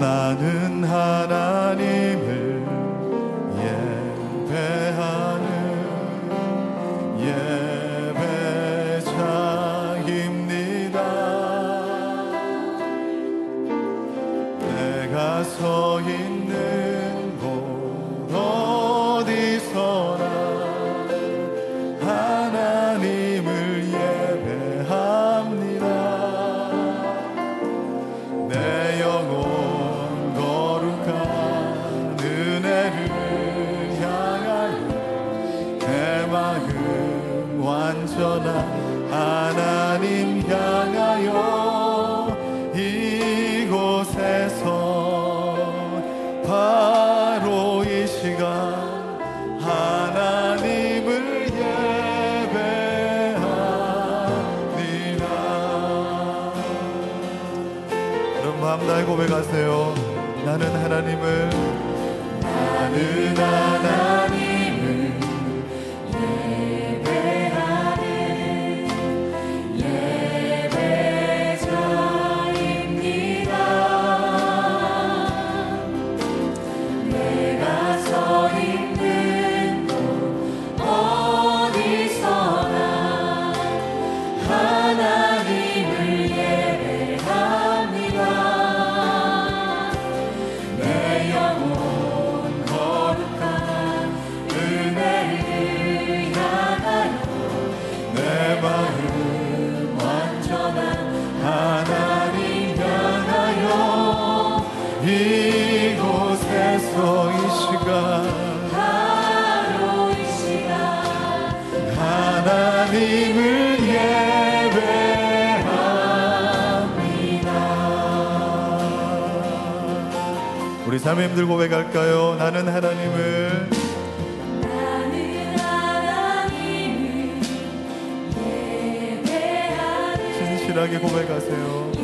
나는 하나님을 하나님들 고백할까요? 나는 하나님을 진실하게 고백하세요.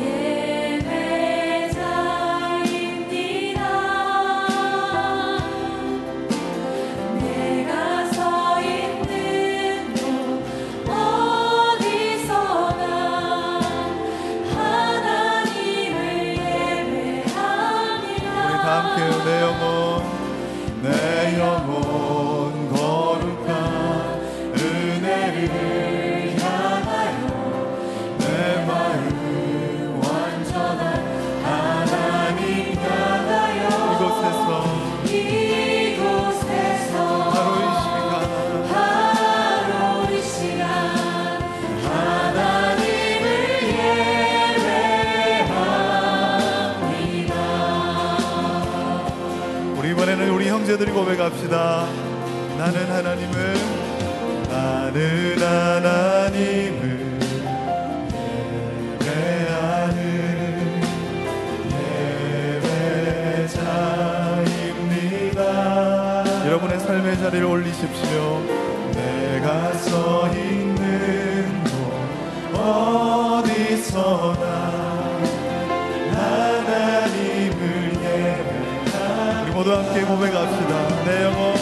하나님을 예배하 우리 모두 함께 고백합시다. 내 영혼.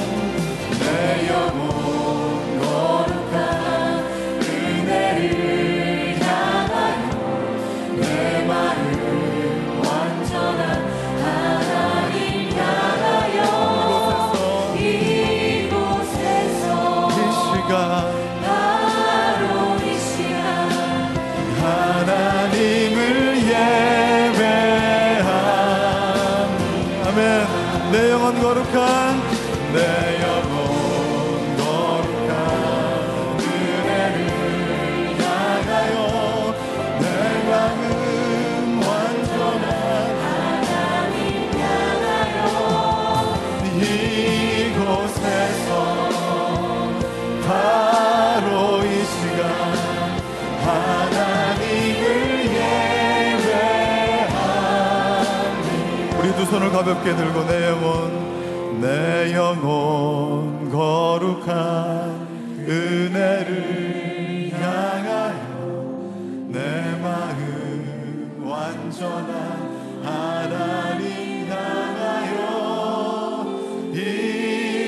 우리 두 손을 가볍게 들고 내 영혼 내 영혼 거룩한 은혜를 향하여 내 마음 완전한 하나님 향하여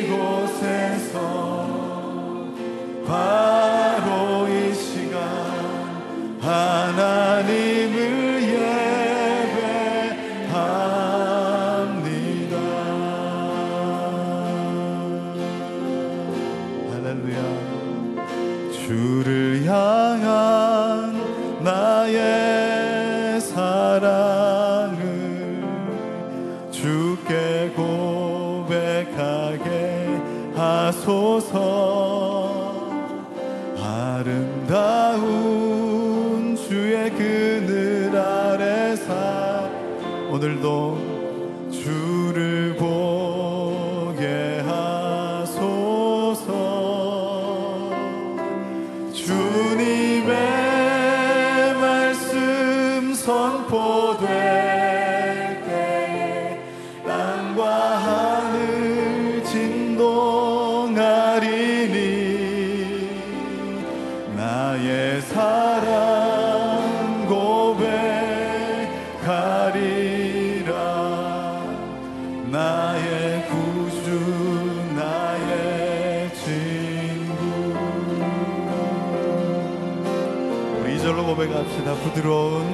이곳에서 부드러운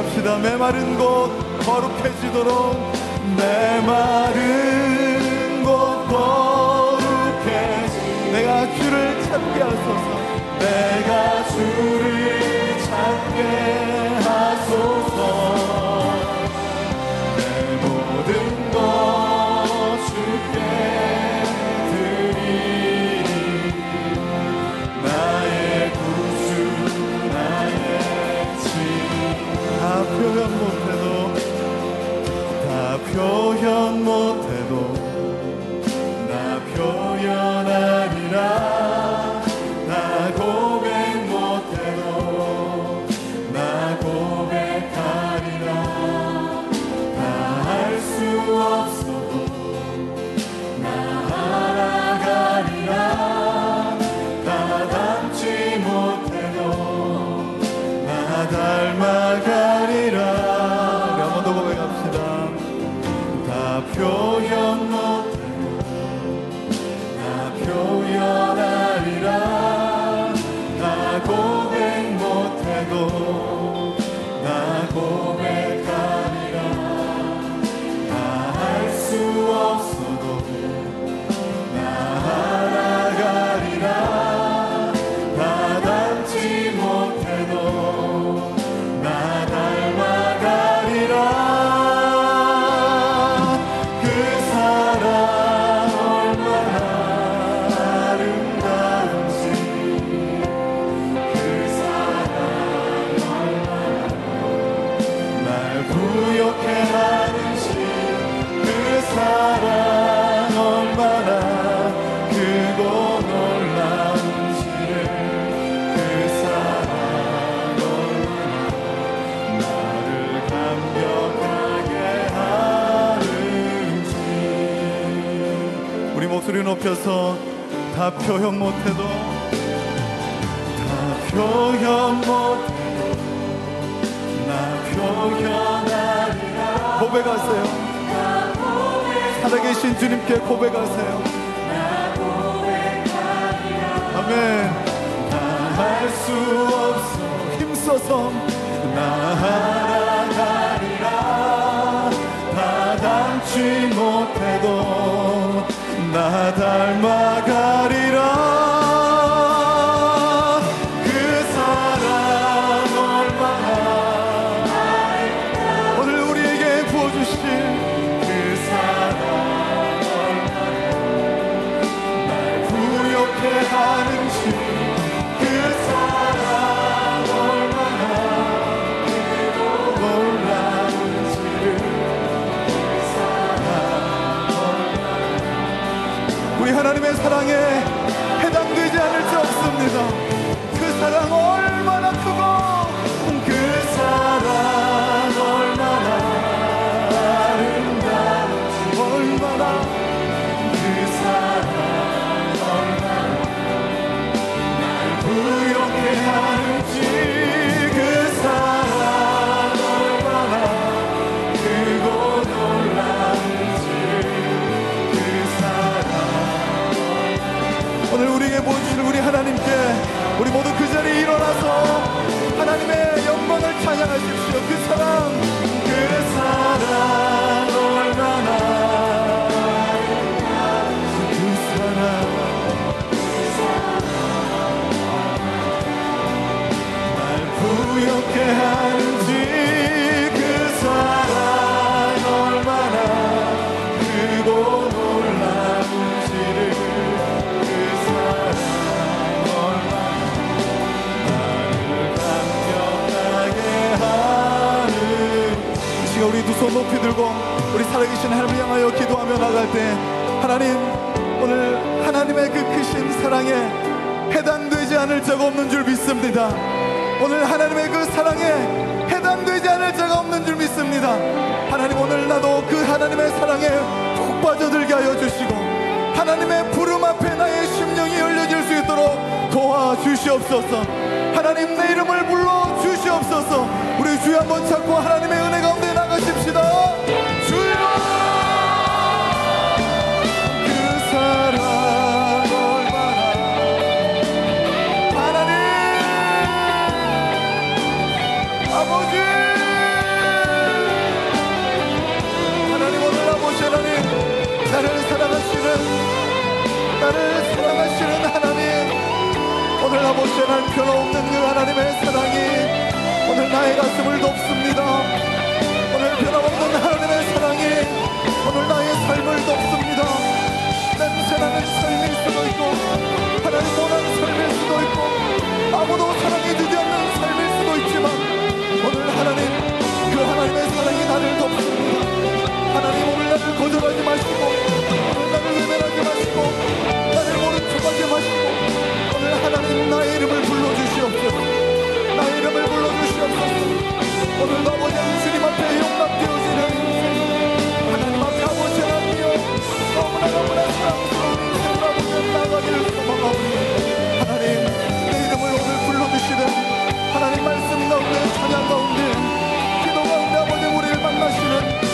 합시다. 메마른 곳 거룩해지도록 메마른 곳 거룩해지 내가 주를 찾게 하소서. 내가 주를 말 변함없는 그 하나님의 사랑이 오늘 나의 가슴을 돕습니다. 오늘 변함없는 하나님의 사랑이 오늘 나의 삶을 돕습니다. 냄새나는 삶일 수도 있고 하나님 원하는 삶일 수도 있고 아무도 사랑이 되지 않는 삶일 수도 있지만 오늘 하나님 그 하나님의 사랑이 나를 돕습니다. 하나님 오늘 나를 거절하지 마시고 오늘 나를 외면하지 마시고 나를 모른 척하지 마시고 하나님 나의 이름을 불러주시옵소서. 나의 이름을 불러주시옵소서. 오늘 아버지 주님 앞에 용납되어지는 하나님 앞에 아버지 하나님 너무나 너무나 사랑스러운 인생을 나가기를 소망하오니 하나님 내 이름을 오늘 불러주시는 하나님 말씀 가운데 찬양 가운데 기도 가운데 아버지 우리를 만나시는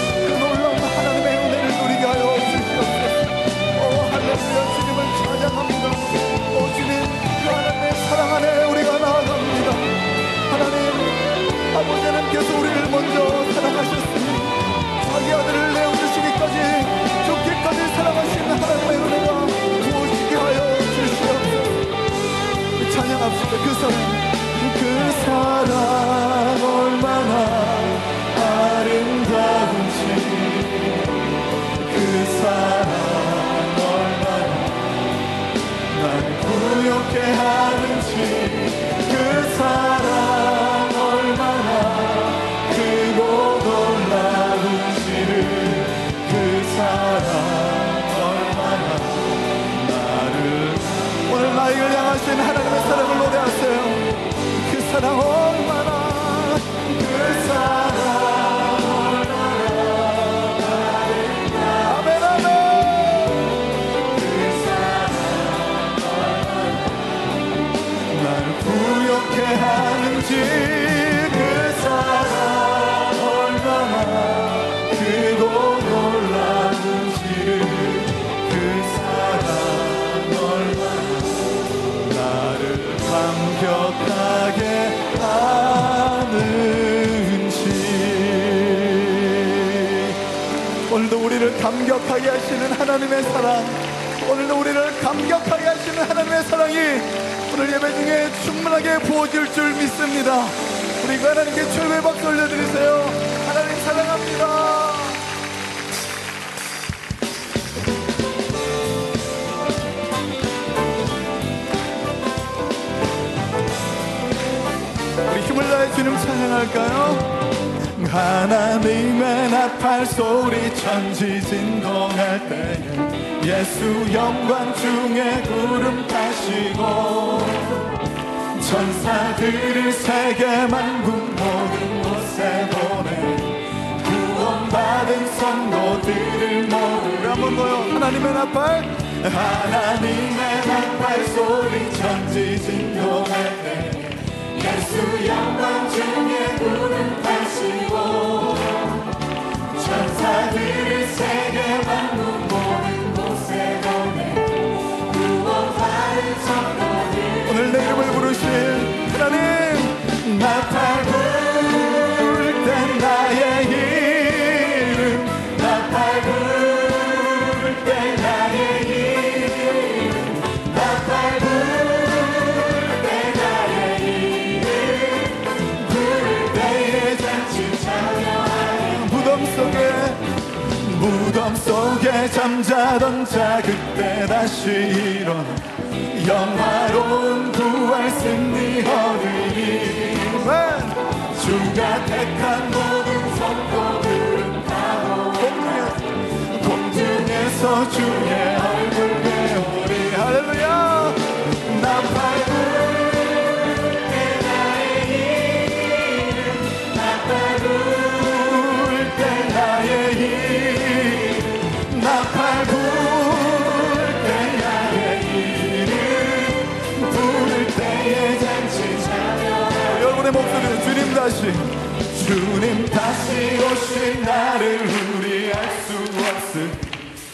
어떻게 하는지 그 사랑 얼마나 크고 놀라운지 그 사랑 얼마나 나를 감격하게 하는지. 오늘도 우리를 감격하게 하시는 하나님의 사랑 오늘도 우리를 감격하게 하시는 하나님의 사랑이 오늘 예배 중에 충분하게 부어질 줄 믿습니다. 우리 그 하나님께 최고의 박수 올려드리세요. 하나님 사랑합니다. 우리 힘을 다해 주님 찬양할까요? 하나님의 나팔 소리 천지 진동할 때에 예수 영광 중에 구름 타시고 천사들을 세계 만국 모든 곳에 보내 구원받은 성도들을 모두 한번 더요. 하나님의 나팔. 하나님의 나팔 소리 천지 진동할 때 예수 영광 중에 구름 타시고 천사들을 세계 만국 모 오늘 내 이름을 부르신 하나님 나팔 불때 나의 이름 나팔 불때 나의 이름 나팔 불때 나의 이름. 부를 때에 잔치 찬양하여 무덤 속에 무덤 속에 잠자던 자 그때 다시 일어나 영화로운 부활 승리 얻으리. 주가 택한 모든 성도들은 다 공중에, 공중에서 주의 다시 주님 다시 오신 나를 우리 알 수 없음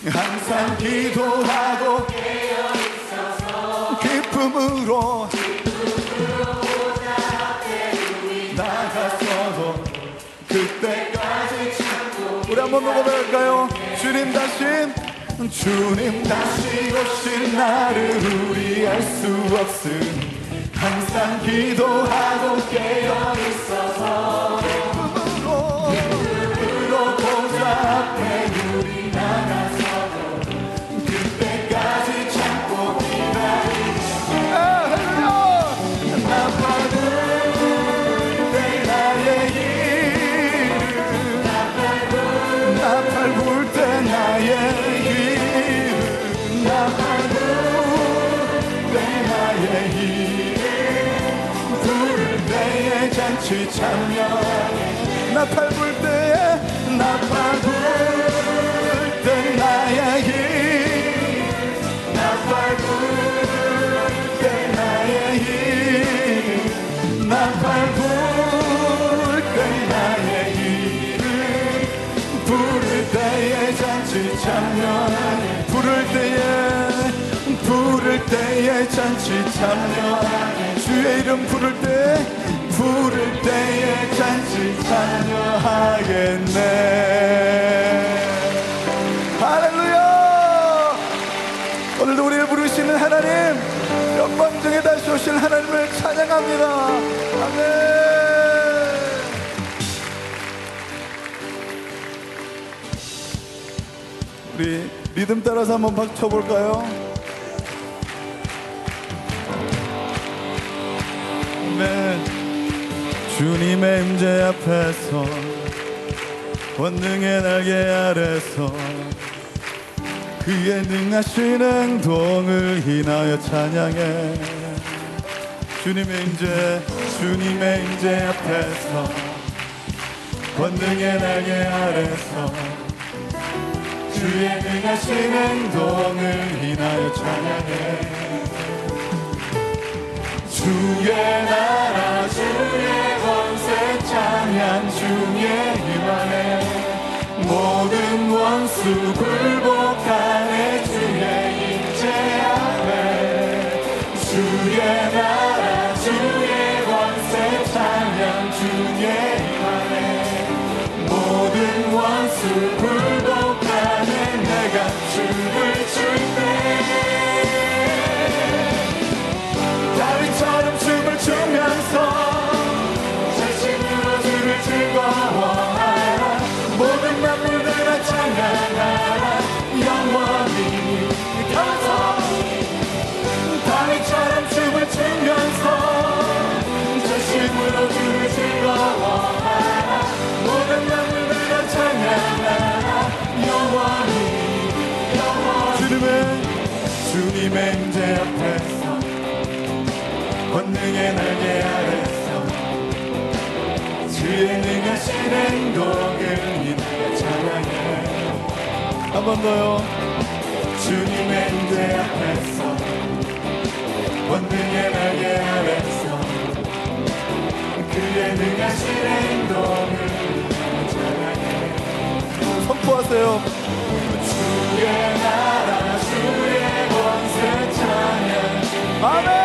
항상 기도하고 기쁨으로 나갔어도 그때까지 참고 우리 한번 먹어볼까요? 주님 다시 주님 다시 오신 나를 우리 알 수 없음 항상 기도하고 깨어 있어서 기쁨으로 기쁨으로 보좌 앞에 우리 잔치 참여하네 나팔 불 때에 나팔 불 때 나의 이름 나팔 불 때 나의 이름 나팔 불 때 나의 이름 부를 때에 잔치 참여하네. 부를 때에 부를 때에 잔치 참여하네. 주의 이름 부를 때 부를 때에 잔치 참여하겠네. 할렐루야! 오늘도 우리를 부르시는 하나님 영광 중에 다시 오신 하나님을 찬양합니다. 아멘. 우리 리듬 따라서 한번 박수 쳐볼까요? 아멘 주님의 임재 앞에서 원능의 날개 아래서 그의 능하신 행동을 인하여 찬양해. 주님의 임재 주님의 임재 앞에서 권능의 날개 아래서 주의 능하신 행동을 인하여 찬양해. 주의 나라 찬양 중에 임하네 모든 원수 굴복하네 주의 임재 앞에. 주의 나라 주의 권세 찬양 중에 임하네 모든 원수 굴복 행동을 믿어 찬양해 한 번 더요 주님의 임재 앞에서 권능의 날개 아래서 그의 능하신 행동을 찬양해 선포하세요. 주의 나라 주의 권세 찬양 아멘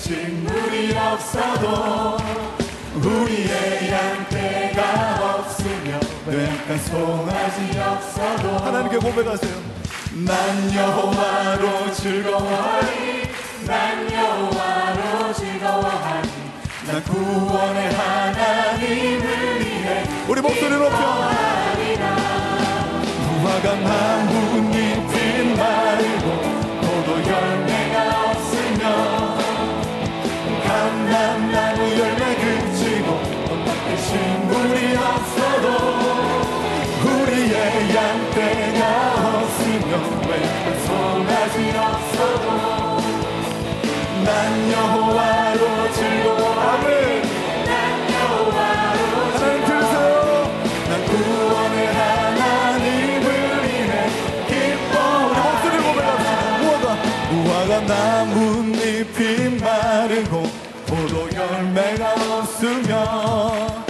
식물이 없어도 우리의 양떼가 없으며 뇌약한 송아지 없어도 하나님께 고백하세요. 난 여호와로 즐거워하리 난 여호와로 즐거워하니 난 구원의 하나님을 위해 우리 목소리 높여. 무화과 나무잎이 마르고 포도 열매 열매 그치고 어떻게 신분이 없어도 우리의 양떼가 없으면 왜 소나지 없어도 난 여호와로 즐거워함을 난 여호와로 즐거워함을 난 구원의 하나님을 인해 기뻐라 목소리 고백합시다 무화과 무화과 나뭇잎이 마르고 포도 열매가 없으면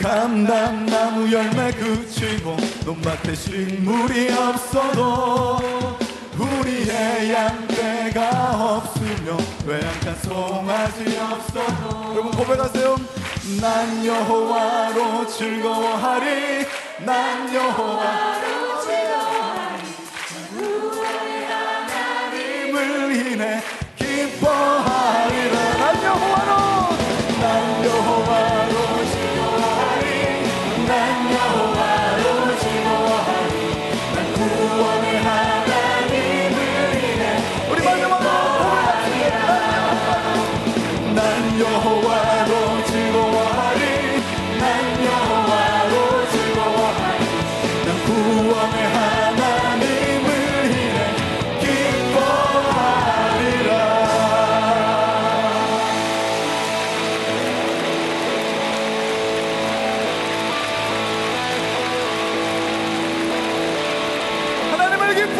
감당 나무 열매 그치고 논밭에 식물이 없어도 우리의 양떼가 없으며 외양간 송아지 없어도 여러분 고백하세요. 난 여호와로 즐거워하리 난 여호와로 즐거워하리 우리의 하나님을 인해 기뻐하리. double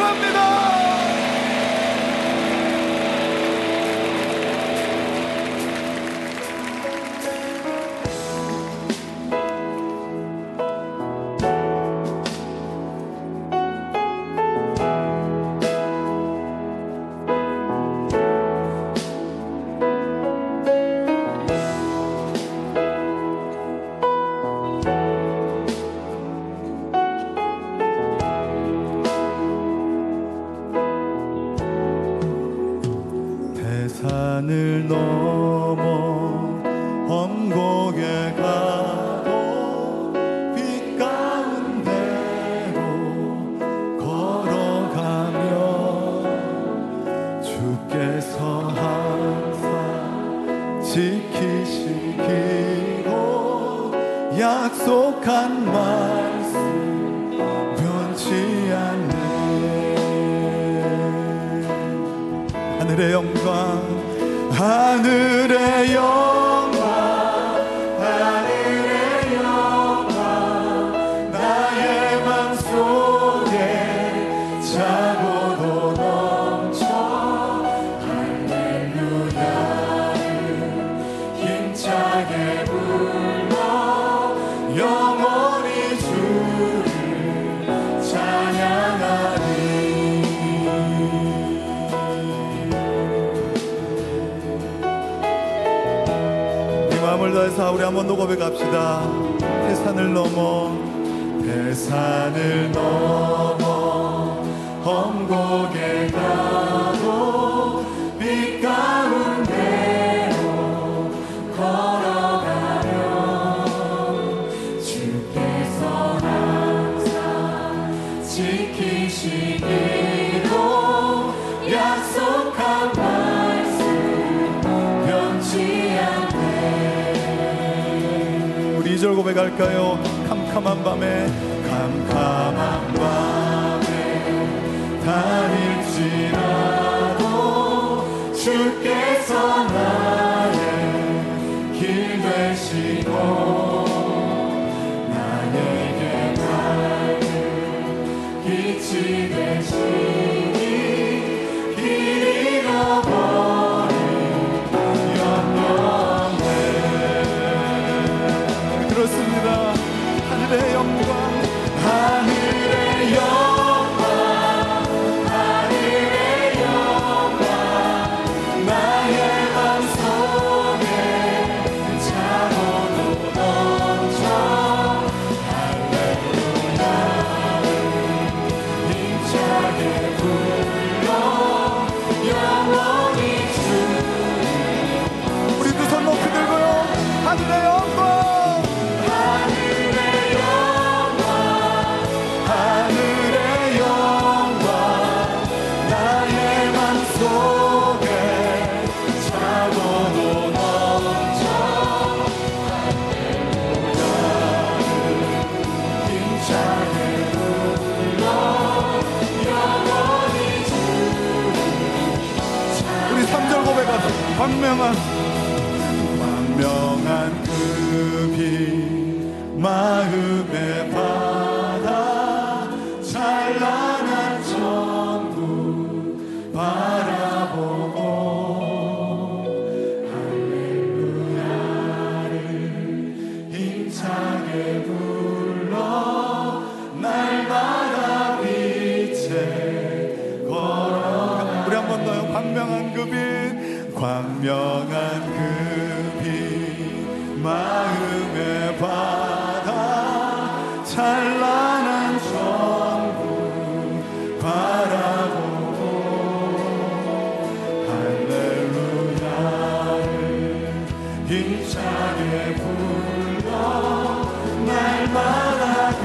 기도합니다. 하늘의 영광 하늘의 영광. 한번 녹업해 갑시다. 태산을 넘어, 태산을 넘어, 험곡에 가도 갈까요? 캄캄한 밤에 캄캄한 밤에 달릴지라도 주께서 나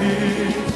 You.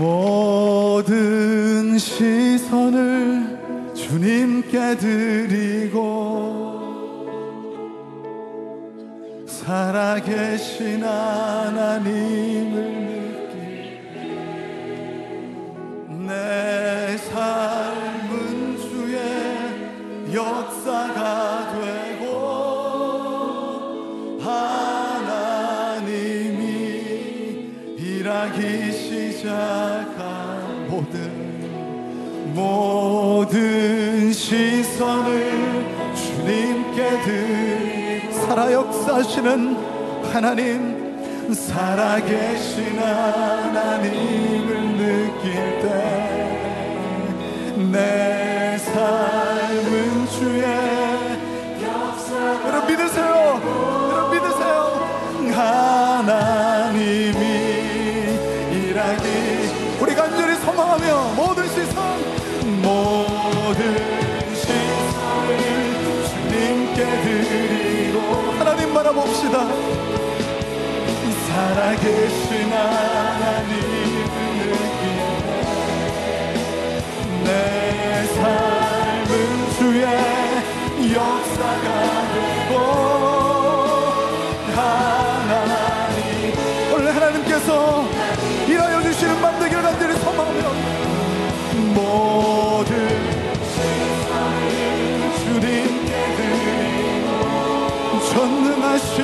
모든 시선을 주님께 드리고 살아계신 하나님을 시작한 모든 모든 시선을 주님께 드리고 살아 역사하시는 하나님 살아계신 하나님을 느낄 때 내 삶은 주의 여러분 믿으세요. 합시다. 살아계신 하나님을 기대 내 삶은 주의 역사가 되고 하나님 원래 하나님께서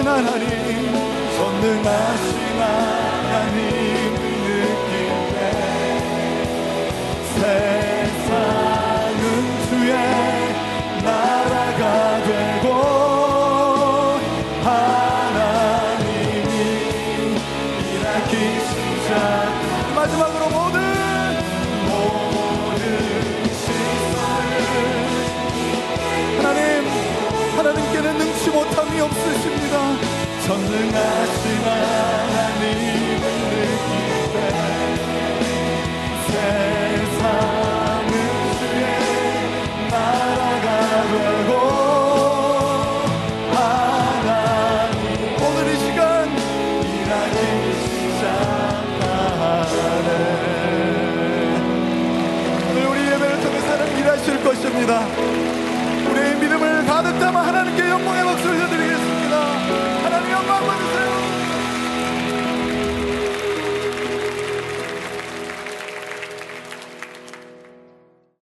하나님 전능하신 하나님. 감사합니다.